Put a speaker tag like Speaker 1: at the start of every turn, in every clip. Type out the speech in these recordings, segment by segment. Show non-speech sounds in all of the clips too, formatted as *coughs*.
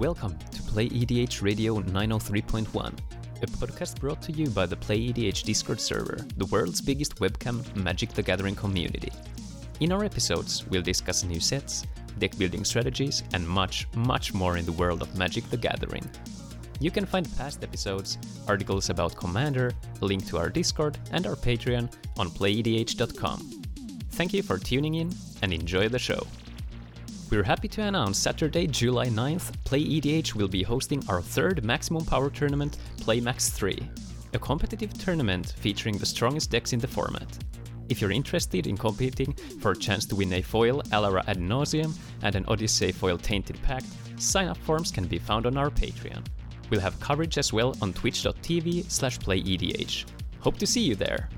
Speaker 1: Welcome to Play EDH Radio 903.1, a podcast brought to you by the Play EDH Discord server, the world's biggest webcam Magic the Gathering community. In our episodes, we'll discuss new sets, deck building strategies, and much, much more in the world of Magic the Gathering. You can find past episodes, articles about Commander, a link to our Discord, and our Patreon on playedh.com. Thank you for tuning in and enjoy the show. We're happy to announce Saturday, July 9th, Play EDH will be hosting our third Maximum Power tournament, PlayMax 3, a competitive tournament featuring the strongest decks in the format. If you're interested in competing for a chance to win a foil Alara Ad Nauseam and an Odyssey foil Tainted Pact, sign up forms can be found on our Patreon. We'll have coverage as well on twitch.tv slash playedh. Hope to see you there!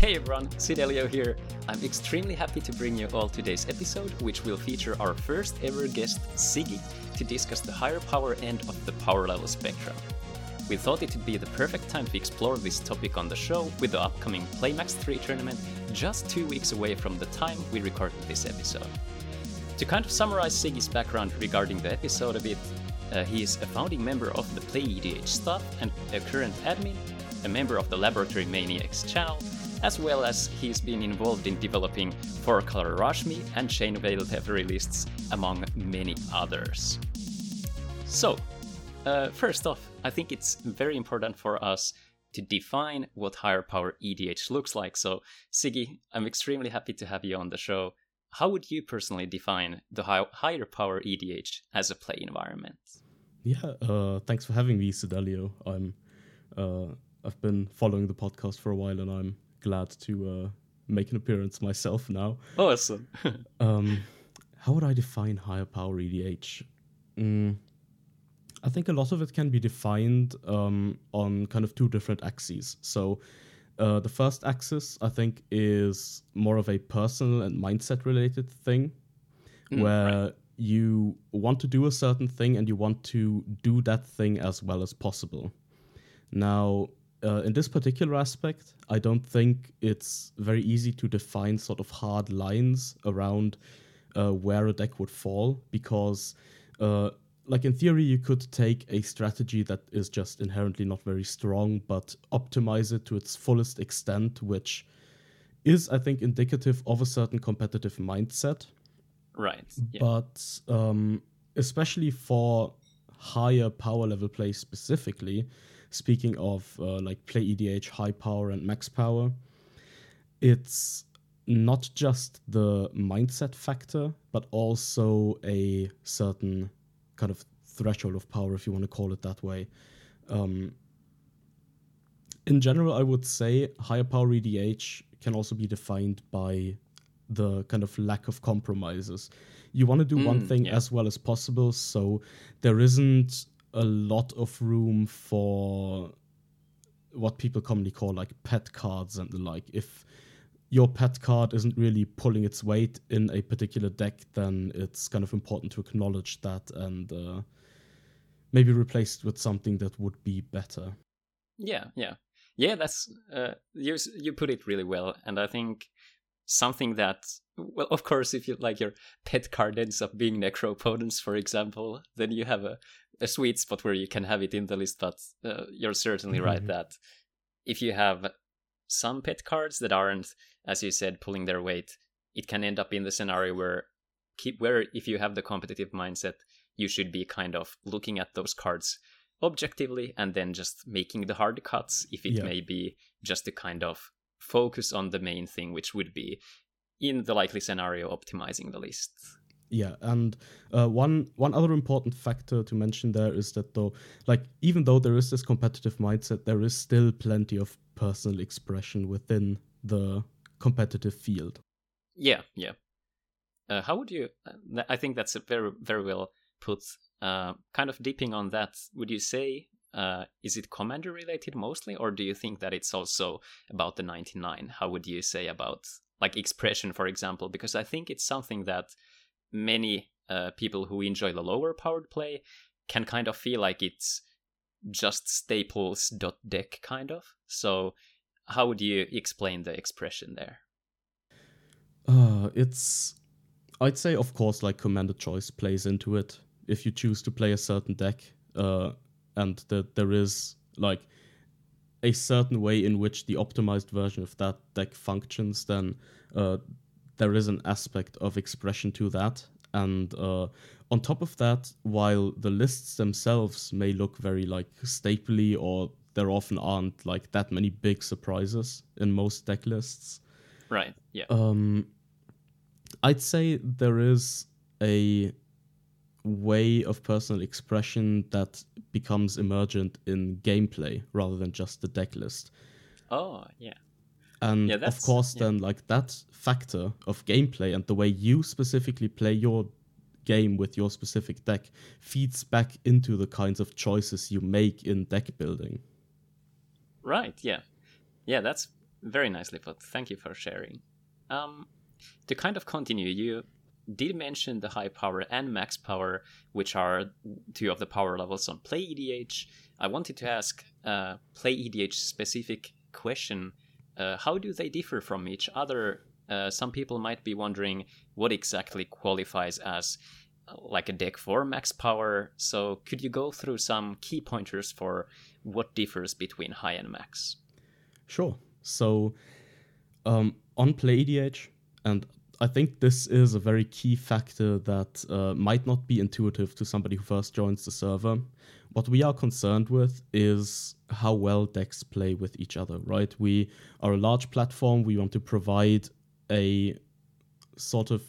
Speaker 1: Hey everyone, Sydelio here. I'm extremely happy to bring you all today's episode, which will feature our first ever guest, Sigi, to discuss the higher power end of the power level spectrum. We thought it would be the perfect time to explore this topic on the show with the upcoming Playmax 3 tournament just two weeks away from the time we recorded this episode. To kind of summarize Sigi's background regarding the episode a bit, uh, he is a founding member of the Play EDH staff and a current admin, a member of the Laboratory Maniacs channel, as well as he's been involved in developing Four Color Rashmi and Chain Veil Teferi lists, among many others. So, uh, first off, I think it's very important for us to define what higher power EDH looks like. So, Sigi, I'm extremely happy to have you on the show. How would you personally define the high- higher power EDH as a play environment?
Speaker 2: Yeah, uh, thanks for having me, Sydelio. I'm, uh, I've been following the podcast for a while, and I'm glad to uh, make an appearance myself now.
Speaker 1: Awesome. *laughs*
Speaker 2: um, how would I define higher power EDH? Mm, I think a lot of it can be defined um, on kind of two different axes. So, uh, the first axis, I think, is more of a personal and mindset related thing, mm, where right. you want to do a certain thing and you want to do that thing as well as possible. Now, uh, in this particular aspect, I don't think it's very easy to define sort of hard lines around uh, where a deck would fall because, uh, like in theory, you could take a strategy that is just inherently not very strong, but optimize it to its fullest extent, which is, I think, indicative of a certain competitive mindset.
Speaker 1: Right.
Speaker 2: Yeah. But um, especially for higher power level play specifically, speaking of uh, like play EDH, high power, and max power, it's not just the mindset factor, but also a certain kind of threshold of power, if you want to call it that way. Um, in general, I would say higher power EDH can also be defined by the kind of lack of compromises. You want to do mm, one thing yeah. as well as possible, so there isn't a lot of room for what people commonly call like pet cards and the like. If your pet card isn't really pulling its weight in a particular deck, then it's kind of important to acknowledge that and uh, maybe replace it with something that would be better.
Speaker 1: Yeah, yeah, yeah. That's uh, you. You put it really well, and I think something that well of course if you like your pet card ends up being necropotence for example then you have a, a sweet spot where you can have it in the list but uh, you're certainly mm-hmm. right that if you have some pet cards that aren't as you said pulling their weight it can end up in the scenario where keep where if you have the competitive mindset you should be kind of looking at those cards objectively and then just making the hard cuts if it yeah. may be just to kind of focus on the main thing, which would be, in the likely scenario, optimizing the list.
Speaker 2: Yeah, and uh, one one other important factor to mention there is that though, like even though there is this competitive mindset, there is still plenty of personal expression within the competitive field.
Speaker 1: Yeah, yeah. Uh, how would you? Uh, I think that's a very very well put. Uh, kind of dipping on that, would you say uh, is it commander related mostly, or do you think that it's also about the 99? How would you say about like expression, for example? Because I think it's something that many uh, people who enjoy the lower powered play can kind of feel like it's just staples dot deck kind of. So how would you explain the expression there?
Speaker 2: Uh, it's I'd say of course like commander choice plays into it. If you choose to play a certain deck, uh, and that there is like a certain way in which the optimized version of that deck functions, then uh, there is an aspect of expression to that. And uh, on top of that, while the lists themselves may look very like stapley or there often aren't like that many big surprises in most deck lists.
Speaker 1: Right. Yeah.
Speaker 2: Um, I'd say there is a way of personal expression that becomes emergent in gameplay rather than just the deck list.
Speaker 1: Oh, yeah.
Speaker 2: And yeah, of course, yeah. then like that factor of gameplay and the way you specifically play your game with your specific deck feeds back into the kinds of choices you make in deck building.
Speaker 1: Right. Yeah. Yeah, that's very nicely put. Thank you for sharing. Um, to kind of continue, you did mention the high power and max power, which are two of the power levels on Play EDH. I wanted to ask a Play EDH specific question. Uh, how do they differ from each other? Uh, some people might be wondering what exactly qualifies as uh, like a deck for max power. So, could you go through some key pointers for what differs between high and max?
Speaker 2: Sure. So, um, on Play EDH, and I think this is a very key factor that uh, might not be intuitive to somebody who first joins the server. What we are concerned with is how well decks play with each other, right? We are a large platform. We want to provide a sort of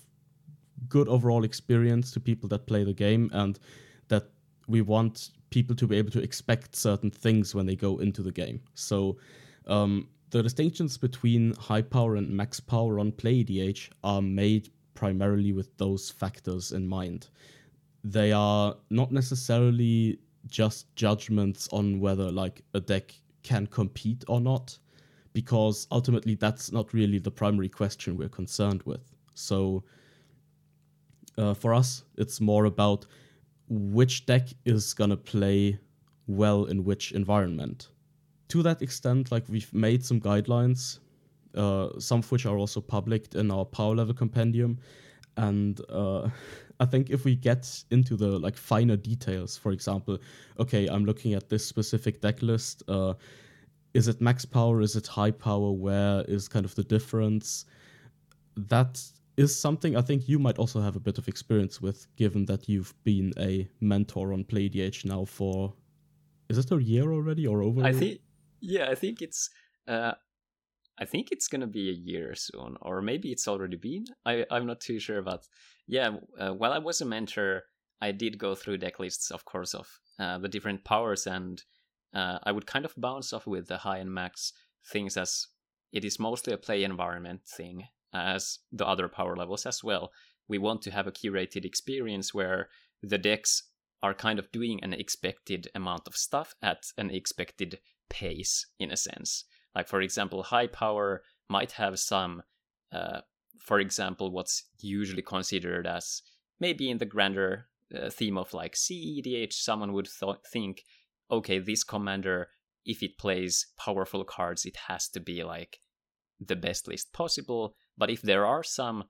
Speaker 2: good overall experience to people that play the game and that we want people to be able to expect certain things when they go into the game. So, um, the distinctions between high power and max power on Play EDH are made primarily with those factors in mind. They are not necessarily just judgments on whether like a deck can compete or not, because ultimately that's not really the primary question we're concerned with. So uh, for us, it's more about which deck is gonna play well in which environment to that extent, like we've made some guidelines, uh, some of which are also published in our power level compendium, and uh, *laughs* I think if we get into the like finer details, for example, okay, I'm looking at this specific deck list. Uh, is it max power? Is it high power? Where is kind of the difference? That is something I think you might also have a bit of experience with, given that you've been a mentor on PlayEDH now for is it a year already or over?
Speaker 1: I think yeah, I think it's uh, I think it's gonna be a year soon, or maybe it's already been. I I'm not too sure, but yeah, uh, while I was a mentor, I did go through deck lists, of course, of uh, the different powers, and uh, I would kind of bounce off with the high and max things as it is mostly a play environment thing, as the other power levels as well. We want to have a curated experience where the decks are kind of doing an expected amount of stuff at an expected pace in a sense. Like for example, high power might have some, uh, for example, what's usually considered as maybe in the grander uh, theme of like CEDH, someone would th- think, okay, this commander, if it plays powerful cards, it has to be like the best list possible. But if there are some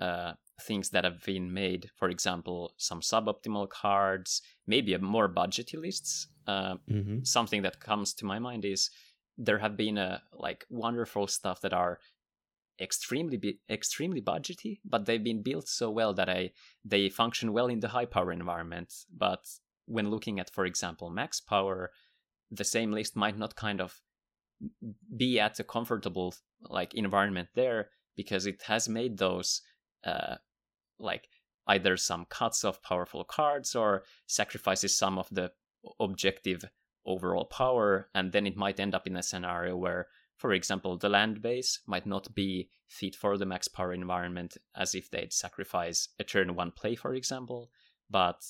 Speaker 1: uh, things that have been made, for example, some suboptimal cards, maybe a more budgety lists, uh, mm-hmm. something that comes to my mind is there have been a uh, like wonderful stuff that are extremely extremely budgety, but they've been built so well that I they function well in the high power environment. But when looking at, for example, max power, the same list might not kind of be at a comfortable like environment there because it has made those uh, like either some cuts of powerful cards or sacrifices some of the objective overall power, and then it might end up in a scenario where, for example, the land base might not be fit for the max power environment as if they'd sacrifice a turn one play, for example. But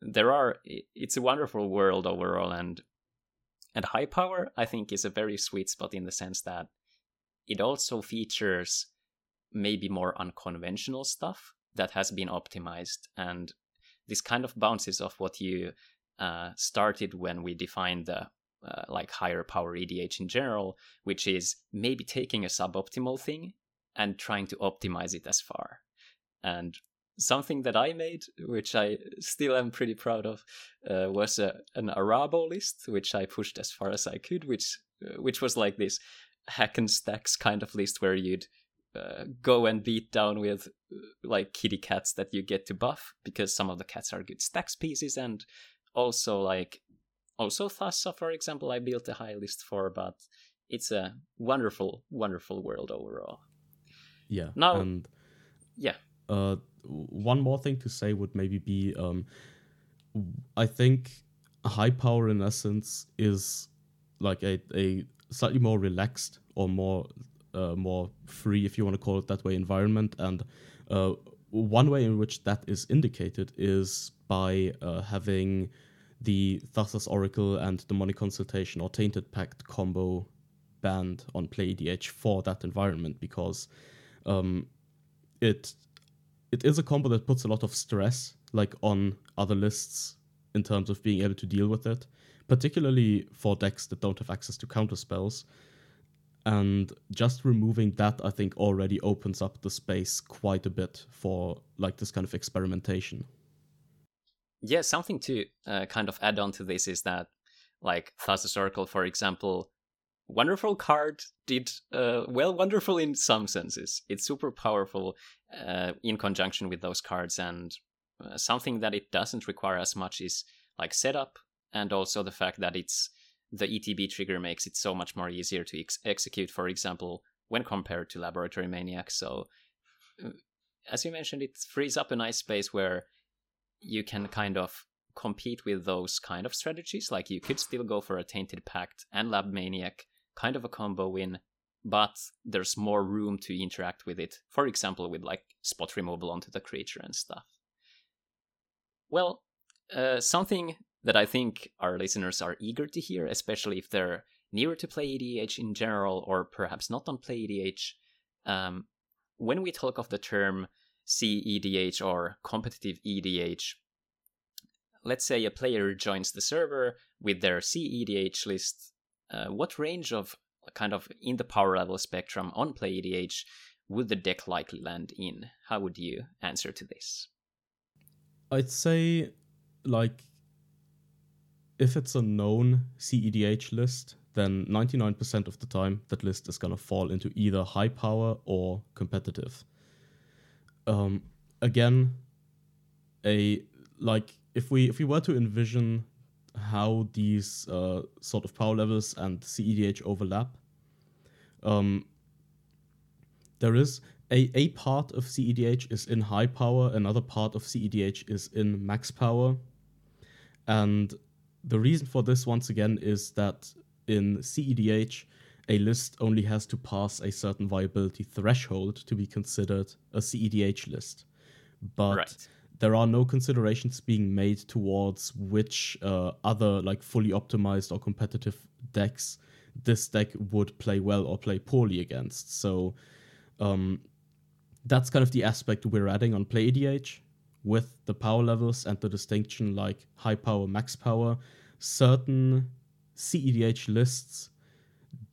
Speaker 1: there are it's a wonderful world overall and and high power I think is a very sweet spot in the sense that it also features maybe more unconventional stuff that has been optimized and this kind of bounces off what you uh, started when we defined the uh, like higher power EDH in general, which is maybe taking a suboptimal thing and trying to optimize it as far. And something that I made, which I still am pretty proud of, uh, was a, an Arahbo list, which I pushed as far as I could, which uh, which was like this hack and stacks kind of list where you'd uh, go and beat down with uh, like kitty cats that you get to buff because some of the cats are good stacks pieces and also like also Thassa for example I built a high list for but it's a wonderful wonderful world overall.
Speaker 2: Yeah.
Speaker 1: Now
Speaker 2: and
Speaker 1: yeah.
Speaker 2: Uh one more thing to say would maybe be um I think high power in essence is like a, a slightly more relaxed or more uh, more free, if you want to call it that way, environment. And uh, one way in which that is indicated is by uh, having the Thassa's Oracle and Demonic Consultation or Tainted Pact combo banned on PlayEDH for that environment because um, it it is a combo that puts a lot of stress like on other lists in terms of being able to deal with it, particularly for decks that don't have access to counter spells. And just removing that i think already opens up the space quite a bit for like this kind of experimentation
Speaker 1: yeah something to uh, kind of add on to this is that like Thassa's Oracle for example wonderful card did uh, well wonderful in some senses it's super powerful uh, in conjunction with those cards and uh, something that it doesn't require as much is like setup and also the fact that it's the ETB trigger makes it so much more easier to ex- execute, for example, when compared to Laboratory Maniac. So, uh, as you mentioned, it frees up a nice space where you can kind of compete with those kind of strategies. Like you could still go for a Tainted Pact and Lab Maniac, kind of a combo win, but there's more room to interact with it. For example, with like spot removal onto the creature and stuff. Well, uh, something that I think our listeners are eager to hear, especially if they're newer to play EDH in general or perhaps not on play EDH. Um, when we talk of the term CEDH or competitive EDH, let's say a player joins the server with their CEDH list. Uh, what range of kind of in the power level spectrum on play EDH would the deck likely land in? How would you answer to this?
Speaker 2: I'd say like if it's a known CEDH list, then 99% of the time that list is going to fall into either high power or competitive. Um, again, a like if we if we were to envision how these uh, sort of power levels and CEDH overlap, um, there is a, a part of CEDH is in high power, another part of CEDH is in max power, and the reason for this, once again, is that in CEDH, a list only has to pass a certain viability threshold to be considered a CEDH list. But right. there are no considerations being made towards which uh, other, like fully optimized or competitive decks this deck would play well or play poorly against. So um, that's kind of the aspect we're adding on Play EDH with the power levels and the distinction like high power, max power, certain CEDH lists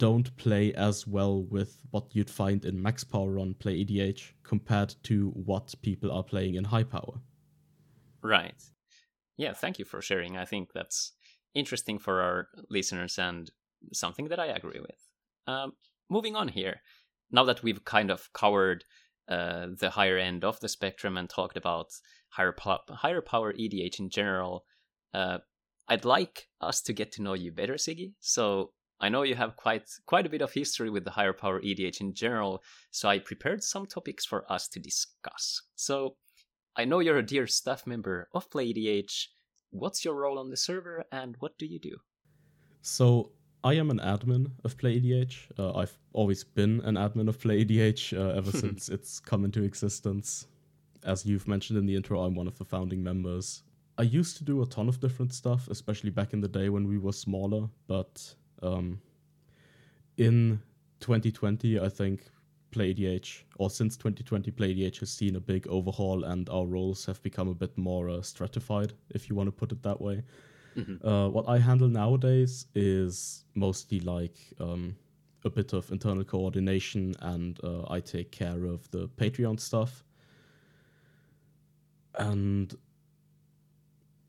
Speaker 2: don't play as well with what you'd find in max power on play EDH compared to what people are playing in high power.
Speaker 1: Right. Yeah, thank you for sharing. I think that's interesting for our listeners and something that I agree with. Um, moving on here, now that we've kind of covered uh, the higher end of the spectrum and talked about higher po- higher power EDH in general. Uh, I'd like us to get to know you better, Sigi. So I know you have quite quite a bit of history with the higher power EDH in general. So I prepared some topics for us to discuss. So I know you're a dear staff member of Play EDH. What's your role on the server, and what do you do?
Speaker 2: So I am an admin of PlayEDH. Uh, I've always been an admin of PlayEDH uh, ever *laughs* since it's come into existence. As you've mentioned in the intro, I'm one of the founding members. I used to do a ton of different stuff, especially back in the day when we were smaller. But um, in 2020, I think PlayEDH, or since 2020, PlayEDH has seen a big overhaul, and our roles have become a bit more uh, stratified, if you want to put it that way. Mm-hmm. Uh, what I handle nowadays is mostly like um, a bit of internal coordination, and uh, I take care of the Patreon stuff. And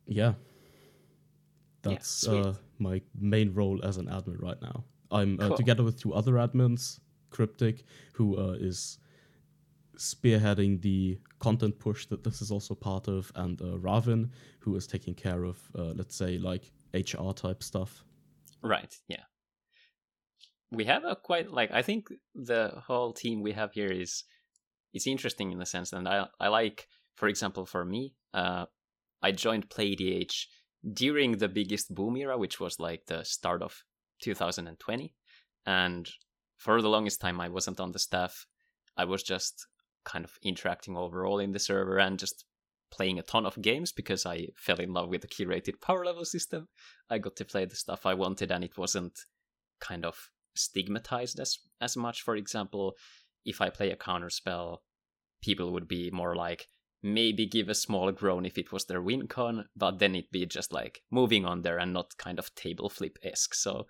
Speaker 2: yeah, that's
Speaker 1: yeah,
Speaker 2: uh, my main role as an admin right now. I'm uh,
Speaker 1: Cool.
Speaker 2: together with two other admins, Cryptic, who uh, is spearheading the content push that this is also part of, and uh, Ravin, who is taking care of, uh, let's say, like HR type stuff.
Speaker 1: Right. Yeah. We have a quite like I think the whole team we have here is it's interesting in the sense that I I like for example for me uh I joined PlayEDH during the biggest boom era which was like the start of 2020 and for the longest time I wasn't on the staff. I was just kind of interacting overall in the server and just playing a ton of games because I fell in love with the curated power level system. I got to play the stuff I wanted, and it wasn't kind of stigmatized as as much. For example, if I play a counter spell, people would be more like maybe give a small groan if it was their win con, but then it'd be just like moving on there and not kind of table flip esque. So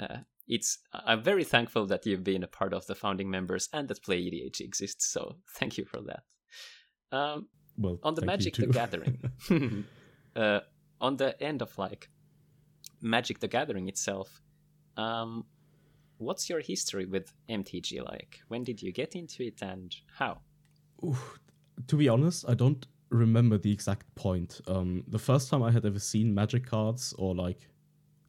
Speaker 1: uh, it's I'm very thankful that you've been a part of the founding members and that Play EDH exists. So thank you for that. Um,
Speaker 2: Well,
Speaker 1: on the Magic the. Gathering, *laughs* *laughs* uh, on the end of like Magic the Gathering itself, um, what's your history with MTG like? When did you get into it and how?
Speaker 2: Oof. To be honest, I don't remember the exact point. Um, the first time I had ever seen magic cards or like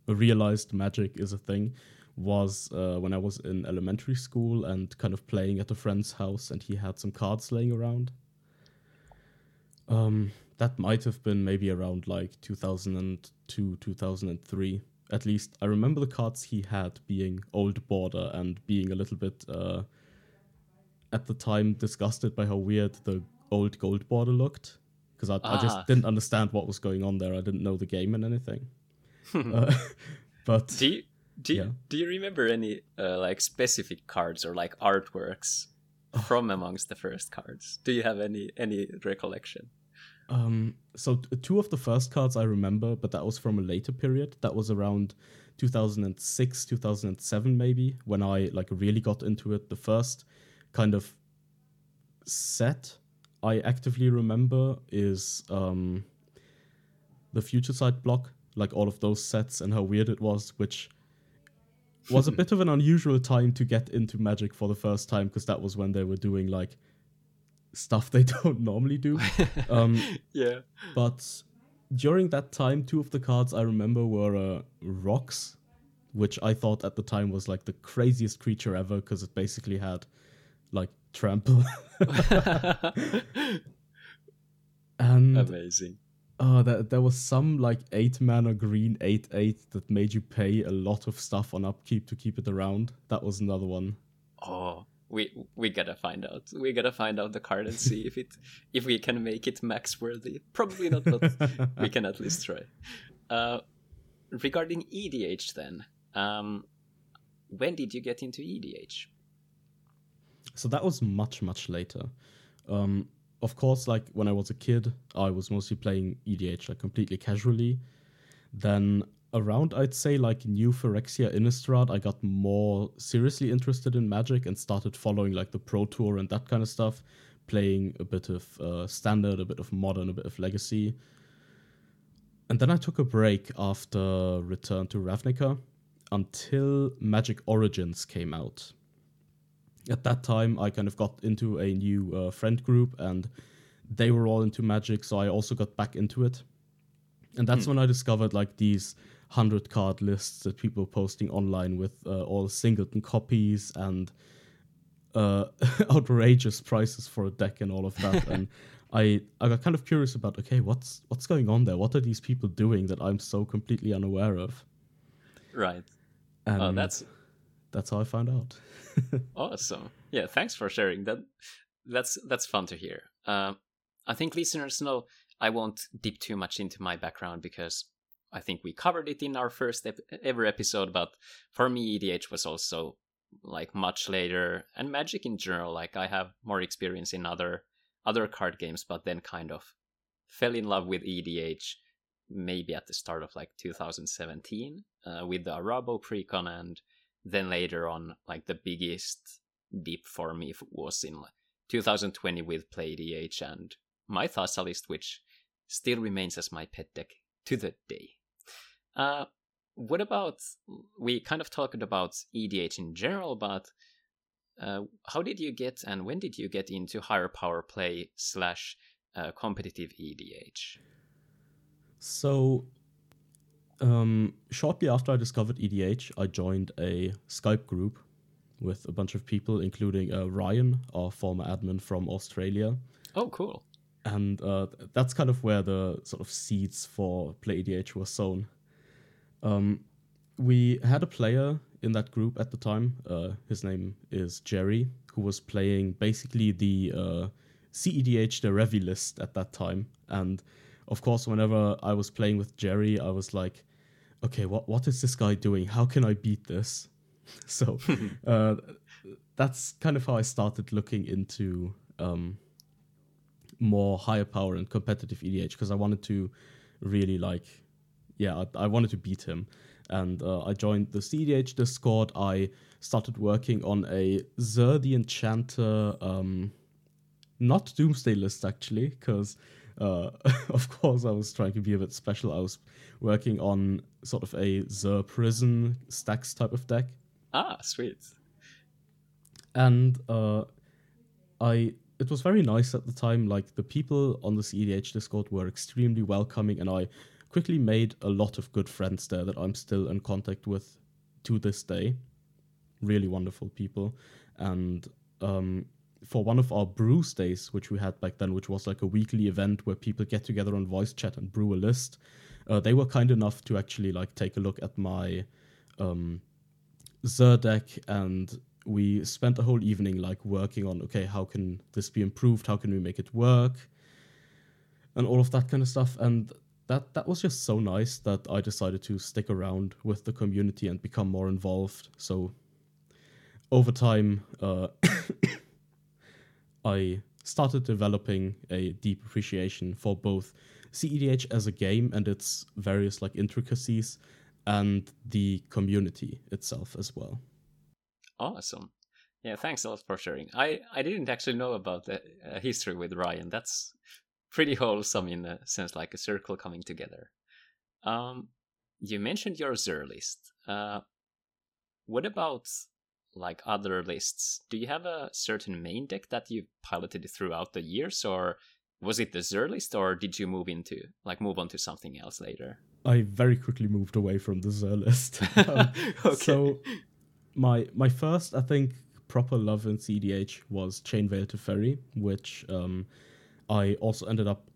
Speaker 2: realized magic is a thing was uh, when I was in elementary school and kind of playing at a friend's house, and he had some cards laying around. Um, that might have been maybe around like 2002, 2003. At least I remember the cards he had being old border and being a little bit uh, at the time disgusted by how weird the old gold border looked because I, I
Speaker 1: Ah.
Speaker 2: just didn't understand what was going on there. I didn't know the game and anything. *laughs* uh, *laughs* but
Speaker 1: Do you do you,
Speaker 2: Yeah.
Speaker 1: do you remember any uh, like specific cards or like artworks from amongst the first cards? Do you have any any recollection?
Speaker 2: Um, so t- two of the first cards I remember, but that was from a later period. That was around 2006, 2007, maybe when I like really got into it. The first kind of set I actively remember is um, the Future Sight block, like all of those sets and how weird it was, which was a *laughs* bit of an unusual time to get into Magic for the first time because that was when they were doing like stuff they *laughs* don't normally do. *laughs* Um,
Speaker 1: yeah.
Speaker 2: but during that time, two of the cards I remember were uh, Rhox, which I thought at the time was like the craziest creature ever because it basically had like trample. *laughs* and
Speaker 1: Amazing.
Speaker 2: uh, there, there was some like eight mana green eight eight that made you pay a lot of stuff on upkeep to keep it around. That was another one.
Speaker 1: Oh, we we gotta find out. We gotta find out the card and see if it *laughs* if we can make it max worthy. Probably not, but we can at least try. Uh, regarding EDH, then, um, when did you get into EDH?
Speaker 2: So that was much, much later. Um, of course, like when I was a kid, I was mostly playing EDH like completely casually. Then around, I'd say like New Phyrexia Innistrad, I got more seriously interested in Magic and started following like the Pro Tour and that kind of stuff, playing a bit of uh, Standard, a bit of Modern, a bit of Legacy. And then I took a break after Return to Ravnica until Magic Origins came out at that time i kind of got into a new uh, friend group and they were all into magic so i also got back into it. And that's when i discovered like these 100 card lists that people were posting online with uh, all singleton copies and uh, *laughs* outrageous prices for a deck and all of that. And *laughs* I, I got kind of curious about okay what's what's going on there? What are these people doing that i'm so completely unaware of?
Speaker 1: Right.
Speaker 2: and
Speaker 1: oh, that's
Speaker 2: that's how i found out *laughs*
Speaker 1: awesome. Yeah, thanks for sharing that. That's that's fun to hear. Um, I think listeners know I won't dip too much into my background because I think we covered it in our first ep- ever episode. But for me, EDH was also like much later, and Magic in general. Like I have more experience in other other card games, but then kind of fell in love with EDH maybe at the start of like 2017 uh, with the Arahbo precon and then later on, like the biggest dip for me was in 2020 with Play EDH and my Thassalist, which still remains as my pet deck to the day. Uh, what about we kind of talked about EDH in general, but uh, how did you get and when did you get into higher power play slash uh, competitive EDH?
Speaker 2: So, um, shortly after I discovered EDH, I joined a Skype group with a bunch of people, including uh, Ryan, our former admin from Australia.
Speaker 1: Oh, cool.
Speaker 2: And uh, that's kind of where the sort of seeds for Play EDH were sown. Um, we had a player in that group at the time. Uh, his name is Jerry, who was playing basically the uh, CEDH, Derevi list at that time. And of course, whenever I was playing with Jerry, I was like, okay, what, what is this guy doing? How can I beat this? *laughs* so *laughs* uh, that's kind of how I started looking into um, more higher power and competitive EDH because I wanted to really like, yeah, I, I wanted to beat him. And uh, I joined the CEDH Discord. I started working on a Zur the Enchanter, um, not Doomsday list actually, because uh, *laughs* of course I was trying to be a bit special. I was working on sort of a Zur Prison stacks type of deck.
Speaker 1: Ah, sweet.
Speaker 2: And uh, I it was very nice at the time. Like the people on the CEDH Discord were extremely welcoming, and I quickly made a lot of good friends there that I'm still in contact with to this day. Really wonderful people, and um, for one of our brews days, which we had back then, which was like a weekly event where people get together on voice chat and brew a list, uh, they were kind enough to actually like take a look at my um, Zur deck and we spent the whole evening like working on okay how can this be improved? How can we make it work? And all of that kind of stuff. And that that was just so nice that i decided to stick around with the community and become more involved. So over time uh, *coughs* *coughs* i started developing a deep appreciation for both cedh as a game and its various like intricacies and the community itself as well
Speaker 1: Awesome. Yeah, thanks a lot for sharing. I, I didn't actually know about the uh, history with Ryan. That's pretty wholesome in a sense, like a circle coming together. Um, you mentioned your Zur list. Uh, what about like other lists? Do you have a certain main deck that you've piloted throughout the years, or was it the Zur list, or did you move into like move on to something else later?
Speaker 2: I very quickly moved away from the Zur list. *laughs* um, okay. So my my first I think proper love in CEDH was Chainveil Teferi, which um, I also ended up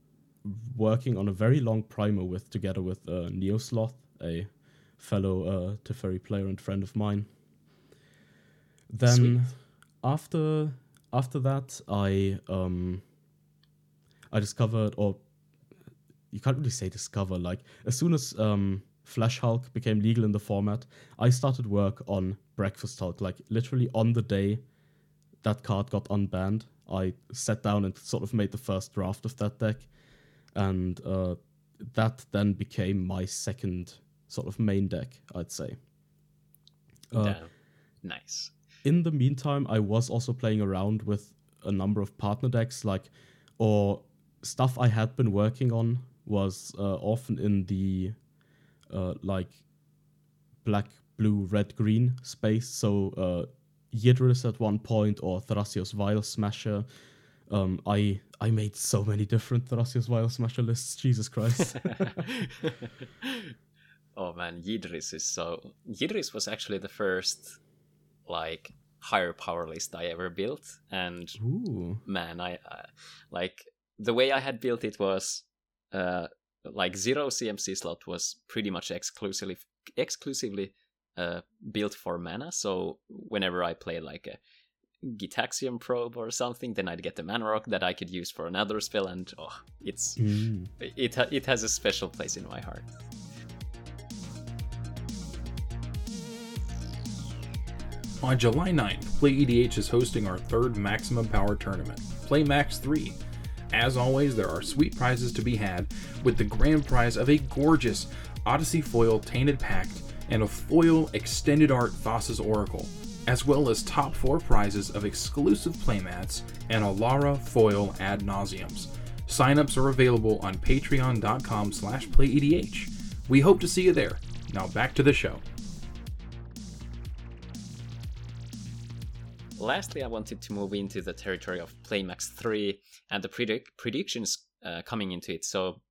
Speaker 2: working on a very long primer with together with uh, Neosloth, a fellow uh, Teferi player and friend of mine. Then Sweet. after after that, I um, I discovered, or you can't really say discover. Like as soon as um, Flash Hulk became legal in the format, I started work on Breakfast Hulk. Like literally on the day that card got unbanned, I sat down and sort of made the first draft of that deck, and uh, that then became my second sort of main deck, I'd say.
Speaker 1: Uh, nice.
Speaker 2: In the meantime, I was also playing around with a number of partner decks, like or stuff I had been working on was uh, often in the uh, like black, blue, red, green space. So uh, Yidris at one point or Thrasios Vial Smasher. Um, I I made so many different Thrasios Vial Smasher lists. Jesus Christ. *laughs* *laughs*
Speaker 1: oh man, Yidris is so. Yidris was actually the first like higher power list I ever built, and
Speaker 2: Ooh.
Speaker 1: man, I uh, like the way I had built it was uh, like zero CMC slot was pretty much exclusively exclusively uh, built for mana. So whenever I play like a Gitaxian probe or something, then I'd get the mana rock that I could use for another spell, and oh, it's mm. it it has a special place in my heart.
Speaker 3: On July 9th, Play EDH is hosting our third Maximum Power tournament, Play Max 3, as always, there are sweet prizes to be had, with the grand prize of a gorgeous Odyssey Foil Tainted Pact and a foil extended art Thassa's Oracle, as well as top four prizes of exclusive playmats and Alara foil ad nauseums. Signups are available on patreon.com slash playedh. We hope to see you there. Now back to the show.
Speaker 1: Lastly, I wanted to move into the territory of Playmax 3 and the predict- predictions uh, coming into it. So,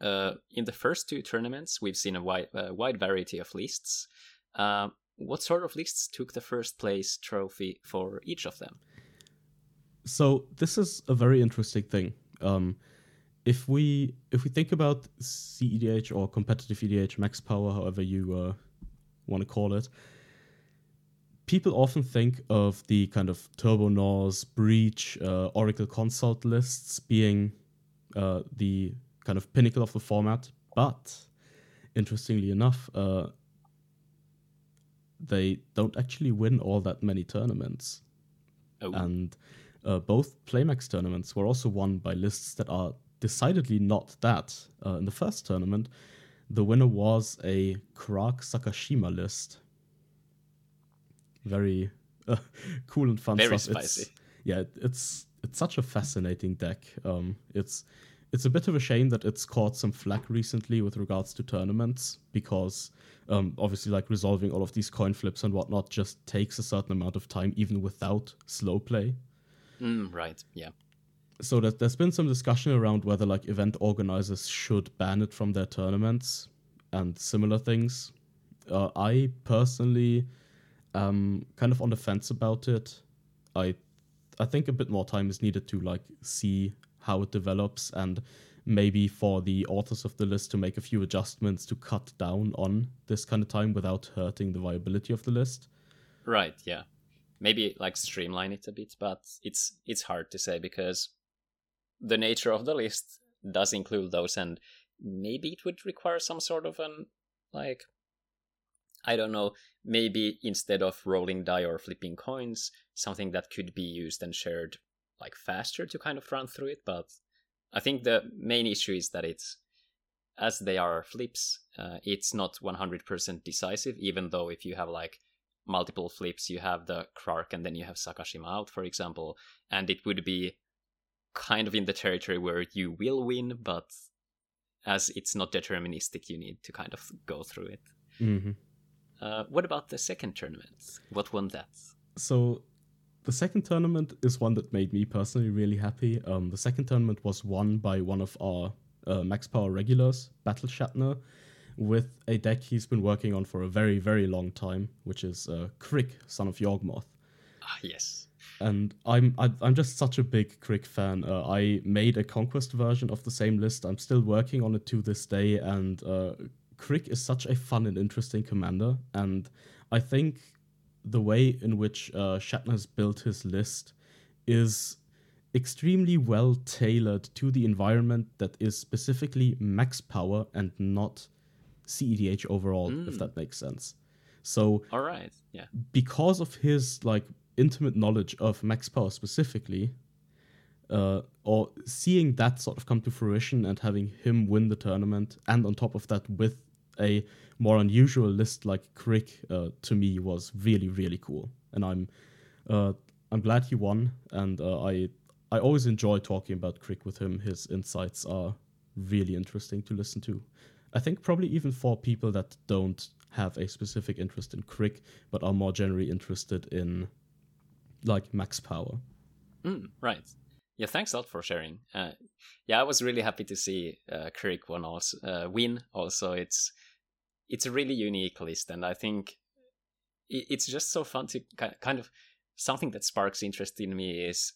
Speaker 1: uh, in the first two tournaments, we've seen a wide, uh, wide variety of lists. Uh, what sort of lists took the first place trophy for each of them?
Speaker 2: So this is a very interesting thing. Um, if we if we think about CEDH or competitive EDH, max power, however you uh, want to call it, people often think of the kind of Turbo Naus, Breach, uh, Oracle Consult lists being uh, the kind of pinnacle of the format. But interestingly enough, uh, they don't actually win all that many tournaments.
Speaker 1: Oh.
Speaker 2: And uh, both Playmax tournaments were also won by lists that are decidedly not that. Uh, in the first tournament, the winner was a Krark Sakashima list. Very *laughs* uh, cool and fun
Speaker 1: Very
Speaker 2: stuff.
Speaker 1: spicy.
Speaker 2: It's, yeah, it's it's such a fascinating deck. Um, it's it's a bit of a shame that it's caught some flack recently with regards to tournaments because um, obviously like resolving all of these coin flips and whatnot just takes a certain amount of time even without slow play
Speaker 1: Mm, right, yeah.
Speaker 2: so that there's been some discussion around whether like event organizers should ban it from their tournaments and similar things. Uh, I personally am kind of on the fence about it. I I think a bit more time is needed to like see how it develops and maybe for the authors of the list to make a few adjustments to cut down on this kind of time without hurting the viability of the list.
Speaker 1: Right, yeah. Maybe like streamline it a bit, but it's it's hard to say because the nature of the list does include those and maybe it would require some sort of an like I don't know, maybe instead of rolling die or flipping coins, something that could be used and shared like faster to kind of run through it, but I think the main issue is that it's as they are flips, uh, it's not 100% decisive, even though if you have like multiple flips, you have the Krark and then you have Sakashima out, for example, and it would be kind of in the territory where you will win, but as it's not deterministic, you need to kind of go through it.
Speaker 2: Mm-hmm.
Speaker 1: Uh, what about the second tournament? What won that?
Speaker 2: So the second tournament is one that made me personally really happy. Um, the second tournament was won by one of our uh, Max Power regulars, Battle Shatner, with a deck he's been working on for a very, very long time, which is uh, K'rrik, son of Yawgmoth.
Speaker 1: Ah, yes.
Speaker 2: And I'm I'm just such a big K'rrik fan. Uh, I made a Conquest version of the same list. I'm still working on it to this day, and uh, K'rrik is such a fun and interesting commander. And I think the way in which uh, Shatner has built his list is extremely well tailored to the environment that is specifically max power and not CEDH overall, if
Speaker 1: Mm.
Speaker 2: that makes sense. So
Speaker 1: All right. Yeah.
Speaker 2: because of his like intimate knowledge of max power specifically uh, or seeing that sort of come to fruition and having him win the tournament and on top of that with a more unusual list like K'rrik uh, to me was really really cool and i'm uh, i'm glad he won and uh, i i always enjoy talking about K'rrik with him his insights are really interesting to listen to i think probably even for people that don't have a specific interest in K'rrik but are more generally interested in like max power
Speaker 1: Mm, right. Yeah, thanks a lot for sharing. Uh, yeah, I was really happy to see uh, K'rrik won also uh, win. Also, it's it's a really unique list, and I think it's just so fun to kind of something that sparks interest in me is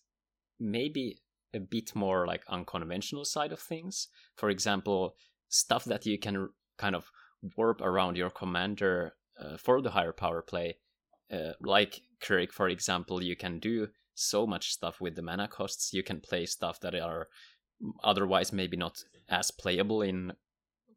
Speaker 1: maybe a bit more like unconventional side of things. For example, stuff that you can kind of warp around your commander uh, for the higher power play. Uh, like K'rrik, for example, you can do so much stuff with the mana costs. You can play stuff that are otherwise maybe not as playable in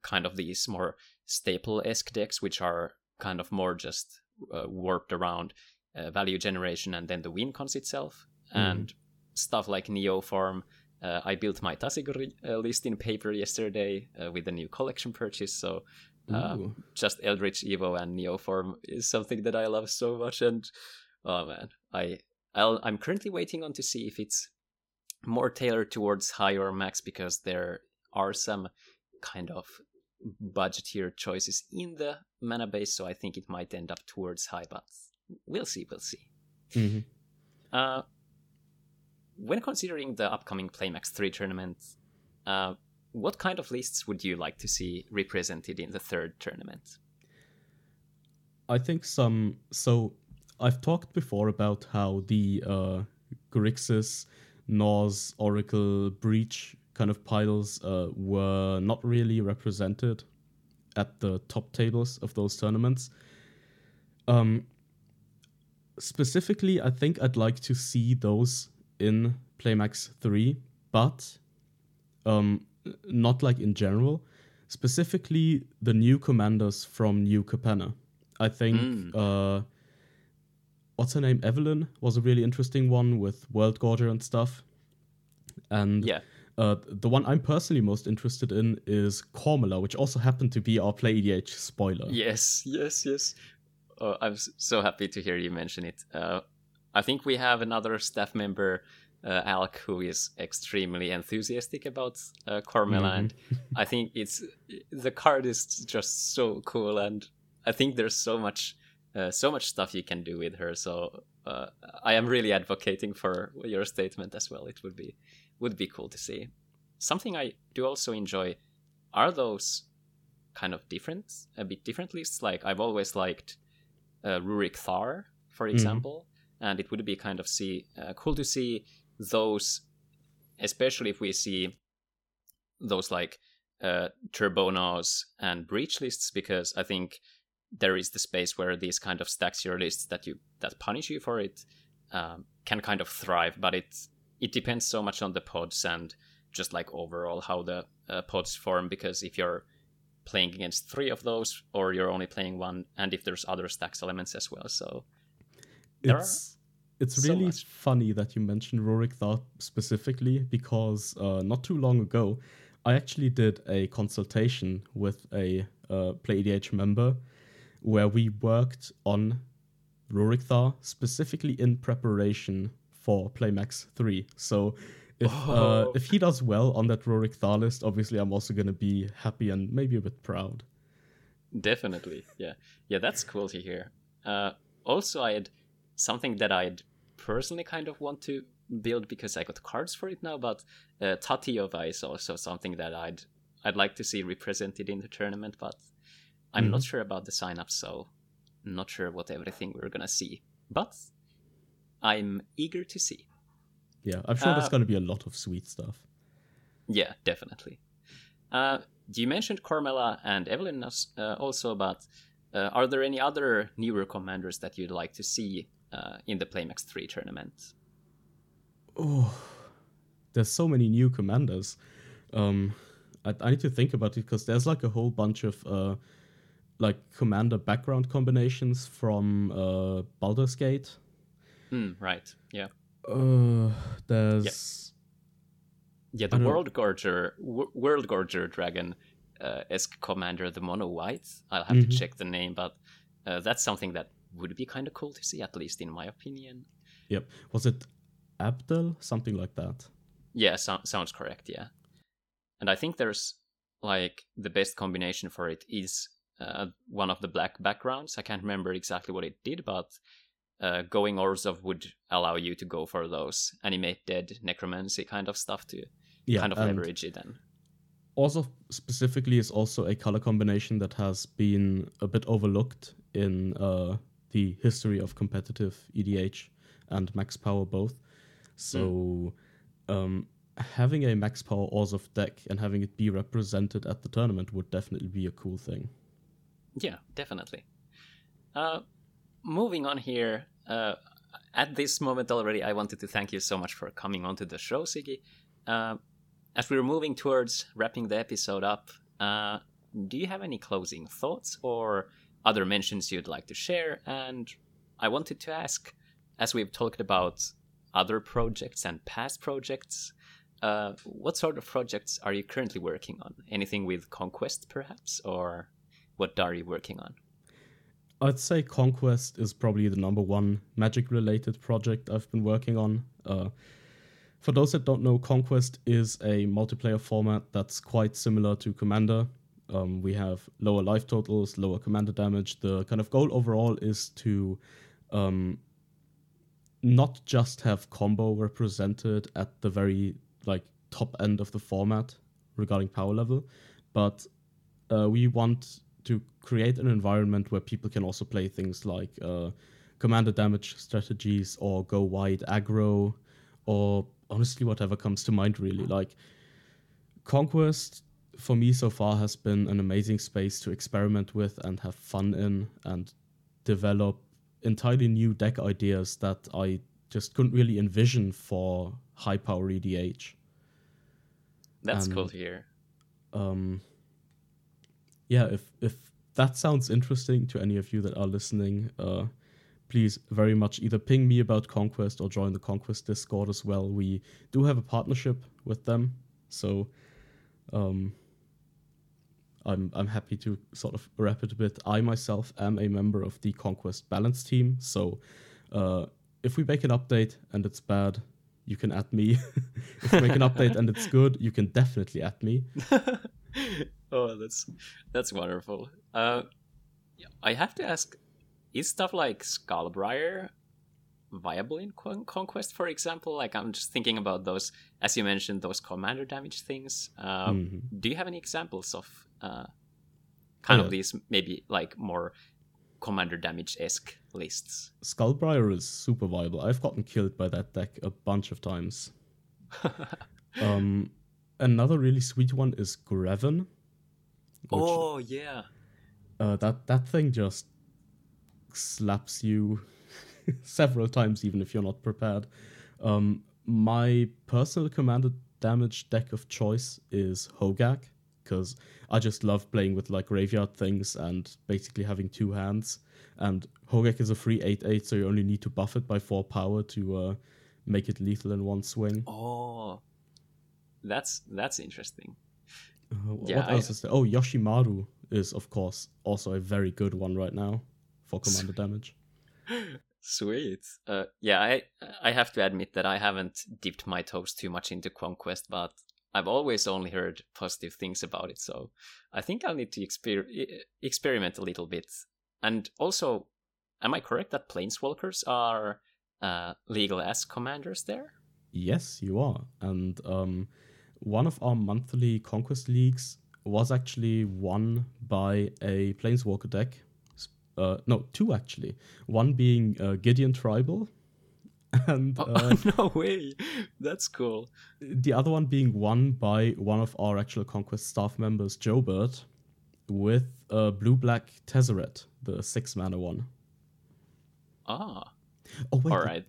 Speaker 1: kind of these more staple esque decks, which are kind of more just uh, warped around uh, value generation and then the win cons itself. And stuff like Neo Form. Uh, I built my Tasigur uh, list in paper yesterday uh, with the new collection purchase, so Uh, just Eldritch Evo and Neoform is something that I love so much, and oh man, I I'll, I'm currently waiting on to see if it's more tailored towards higher max because there are some kind of budgetier choices in the mana base, so I think it might end up towards high, but we'll see, we'll see.
Speaker 2: Mhm.
Speaker 1: Uh, when considering the upcoming Playmax 3 tournament, uh, what kind of lists would you like to see represented in the third tournament?
Speaker 2: I think some. So I've talked before about how the uh, Grixis, Naus, Oracle, Breach kind of piles uh, were not really represented at the top tables of those tournaments. Um, specifically, I think I'd like to see those in Playmax 3, but um, not like in general. Specifically, the new commanders from New Capenna. I think
Speaker 1: Mm.
Speaker 2: uh, what's her name? Evelyn was a really interesting one with Worldgorger and stuff. And
Speaker 1: Yeah.
Speaker 2: Uh, the one I'm personally most interested in is Cormela, which also happened to be our Play EDH spoiler.
Speaker 1: Yes, yes, yes. Oh, I'm so happy to hear you mention it. Uh, I think we have another staff member, uh, Alk, who is extremely enthusiastic about uh, Cormela,
Speaker 2: Mhm.
Speaker 1: and *laughs* I think it's the card is just so cool, and I think there's so much, uh, so much stuff you can do with her. So uh, I am really advocating for your statement as well. It would be would be cool to see. Something I do also enjoy are those kind of different, a bit different lists. Like I've always liked uh, Ruric Thar, for example, and it would be kind of see uh, cool to see those, especially if we see those like uh, Turbo Naus and Breach lists, because I think there is the space where these kind of stacks your lists that you that punish you for it um, can kind of thrive, but it it depends so much on the pods and just like overall how the uh, pods form. Because if you're playing against three of those, or you're only playing one, and if there's other stax elements as well, so There are
Speaker 2: it's it's
Speaker 1: so
Speaker 2: really
Speaker 1: much.
Speaker 2: funny that you mentioned Ruric Thar specifically because uh, not too long ago, I actually did a consultation with a uh, Play EDH member where we worked on Ruric Thar specifically in preparation for Playmax 3. So if uh,
Speaker 1: Oh.
Speaker 2: if he does well on that Ruric Thar list, obviously I'm also going to be happy and maybe a bit proud.
Speaker 1: Definitely, yeah, yeah, that's cool to hear. Uh, also, I had something that I'd personally kind of want to build because I got cards for it now. But uh, Tatyova is also something that I'd I'd like to see represented in the tournament. But I'm not sure about the signups, so not sure what everything we're gonna see. But I'm eager to see.
Speaker 2: Yeah, I'm sure there's
Speaker 1: Uh,
Speaker 2: going to be a lot of sweet stuff.
Speaker 1: Yeah, definitely. Uh, you mentioned Cormela and Evelyn uh, also, but uh, are there any other newer commanders that you'd like to see uh, in the Playmax 3 tournament?
Speaker 2: Oh, there's so many new commanders. Um, I, I need to think about it because there's like a whole bunch of uh, like commander background combinations from uh, Baldur's Gate.
Speaker 1: Hmm, right, yeah.
Speaker 2: Uh, there's
Speaker 1: Yeah,
Speaker 2: I
Speaker 1: the Worldgorger, w- Worldgorger Dragon uh, esque commander, the Mono White. I'll have
Speaker 2: Mhm.
Speaker 1: to check the name, but uh, that's something that would be kind of cool to see, at least in my opinion.
Speaker 2: yep. Was it Abdel? Something like that.
Speaker 1: Yeah, so- sounds correct. Yeah, and I think there's like the best combination for it is uh, one of the black backgrounds. I can't remember exactly what it did, but uh, going Orzhov would allow you to go for those animate dead necromancy kind of stuff to
Speaker 2: Yeah,
Speaker 1: kind of leverage it. Then
Speaker 2: Also, specifically, is also a color combination that has been a bit overlooked in uh, the history of competitive EDH and Max Power both. So, um, having a Max Power Orzhov deck and having it be represented at the tournament would definitely be a cool thing.
Speaker 1: yeah, definitely. Uh, moving on here. Uh, at this moment already, I wanted to thank you so much for coming onto the show, Sigi. Uh, as we're moving towards wrapping the episode up, uh, do you have any closing thoughts or other mentions you'd like to share? And I wanted to ask, as we've talked about other projects and past projects, uh, what sort of projects are you currently working on? Anything with Conquest, perhaps, or what are you working on?
Speaker 2: I'd say Conquest is probably the number one magic related project I've been working on. Uh, for those that don't know, Conquest is a multiplayer format that's quite similar to Commander. Um, we have lower life totals, lower commander damage. The kind of goal overall is to um, not just have combo represented at the very like top end of the format regarding power level, but uh, we want to create an environment where people can also play things like uh, commander damage strategies or go wide aggro or honestly whatever comes to mind really like conquest for me so far has been an amazing space to experiment with and have fun in and develop entirely new deck ideas that i just couldn't really envision for high power edh
Speaker 1: That's
Speaker 2: And-
Speaker 1: cool to hear.
Speaker 2: um yeah if if that sounds interesting to any of you that are listening uh please very much either ping me about conquest or join the conquest discord as well. We do have a partnership with them so um i'm i'm happy to sort of wrap it a bit. I myself am a member of the conquest balance team so uh if we make an update and it's bad you can add me. *laughs* If we make an update and it's good you can definitely add me *laughs*
Speaker 1: oh, that's that's wonderful. Uh, yeah, I have to ask: Is stuff like Skullbriar viable in Con- Conquest, for example? Like, I'm just thinking about those, as you mentioned, those commander damage things. Um,
Speaker 2: Mhm.
Speaker 1: Do you have any examples of uh, kind
Speaker 2: Yeah.
Speaker 1: of these, maybe like more commander damage esque lists?
Speaker 2: Skullbriar is super viable. I've gotten killed by that deck a bunch of times. *laughs* Um, another really sweet one is Greven. Which,
Speaker 1: oh yeah,
Speaker 2: uh, that that thing just slaps you *laughs* several times, even if you're not prepared. Um, my personal commander damage deck of choice is Hogak because I just love playing with like graveyard things and basically having two hands. And Hogak is a free 8 8, so you only need to buff it by 4 power to uh, make it lethal in one swing.
Speaker 1: oh, that's that's interesting.
Speaker 2: Uh,
Speaker 1: Yeah,
Speaker 2: what
Speaker 1: I-
Speaker 2: else is there? Oh, Yoshimaru is, of course, also a very good one right now for commander damage. *laughs*
Speaker 1: Sweet. Uh, yeah, I I have to admit that I haven't dipped my toes too much into Conquest, but I've always only heard positive things about it. So I think I'll need to exper- experiment a little bit. And also, am I correct that Planeswalkers are uh, legal as commanders there?
Speaker 2: Yes, you are. And um, one of our monthly conquest leagues was actually won by a planeswalker deck. Uh, no, two actually. One being uh, Gideon Tribal, *laughs* and
Speaker 1: Oh,
Speaker 2: uh, *laughs*
Speaker 1: no way! That's cool.
Speaker 2: the other one being won by one of our actual conquest staff members, Joebert, with uh, Blue Black Tezzeret, the six mana one.
Speaker 1: Ah,
Speaker 2: Oh wait,
Speaker 1: all right.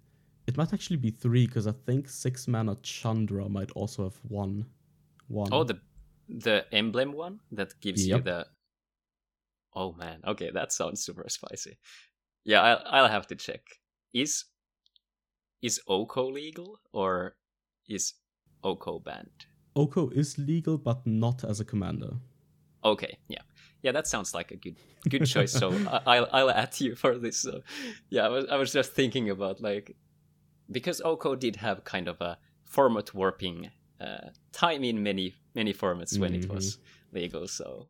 Speaker 2: It might actually be three because I think six mana Chandra might also have one. One.
Speaker 1: Oh, the the emblem one that gives you the. Oh man, okay, that sounds super spicy. Yeah, I'll, I'll have to check. Is is Oko legal or is Oko banned?
Speaker 2: Oko is legal, but not as a commander.
Speaker 1: Okay, yeah, yeah, that sounds like a good good choice. So *laughs* I, I'll I'll add you for this. So yeah, I was I was just thinking about like because Oko did have kind of a format warping uh, time in many many formats when it was legal. So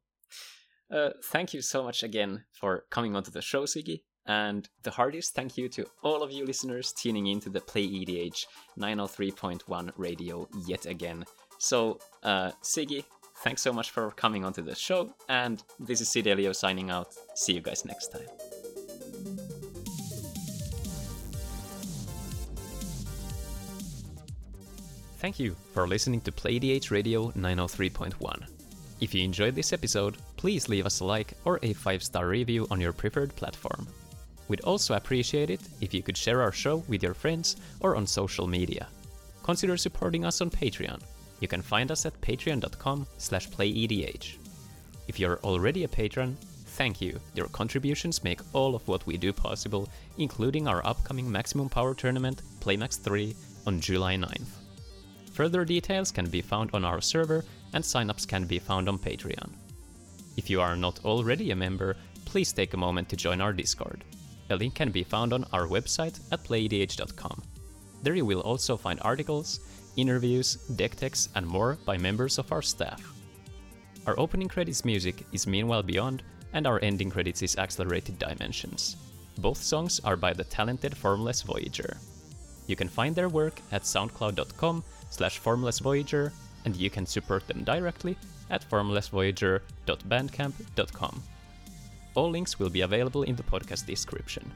Speaker 1: uh, thank you so much again for coming onto the show, Sigi. And the hardest thank you to all of you listeners tuning in to the Play EDH 903.1 radio yet again. So, uh, Sigi, thanks so much for coming onto the show. And this is Sydelio signing out. See you guys next time. Thank you for listening to Play EDH Radio 903.1. If you enjoyed this episode, please leave us a like or a 5 star review on your preferred platform. We'd also appreciate it if you could share our show with your friends or on social media. Consider supporting us on Patreon. You can find us at patreon.com slash playedh. If you're already a patron, thank you. Your contributions make all of what we do possible, including our upcoming Maximum Power Tournament, Playmax 3, on July 9th. Further details can be found on our server, and signups can be found on Patreon. If you are not already a member, please take a moment to join our Discord. A link can be found on our website at playedh.com. There you will also find articles, interviews, deck techs, and more by members of our staff. Our opening credits music is Meanwhile Beyond, and our ending credits is Accelerated Dimensions. Both songs are by the talented Formless Voyager. You can find their work at soundcloud.com slash formlessvoyager, and you can support them directly at formlessvoyager.bandcamp.com. All links will be available in the podcast description.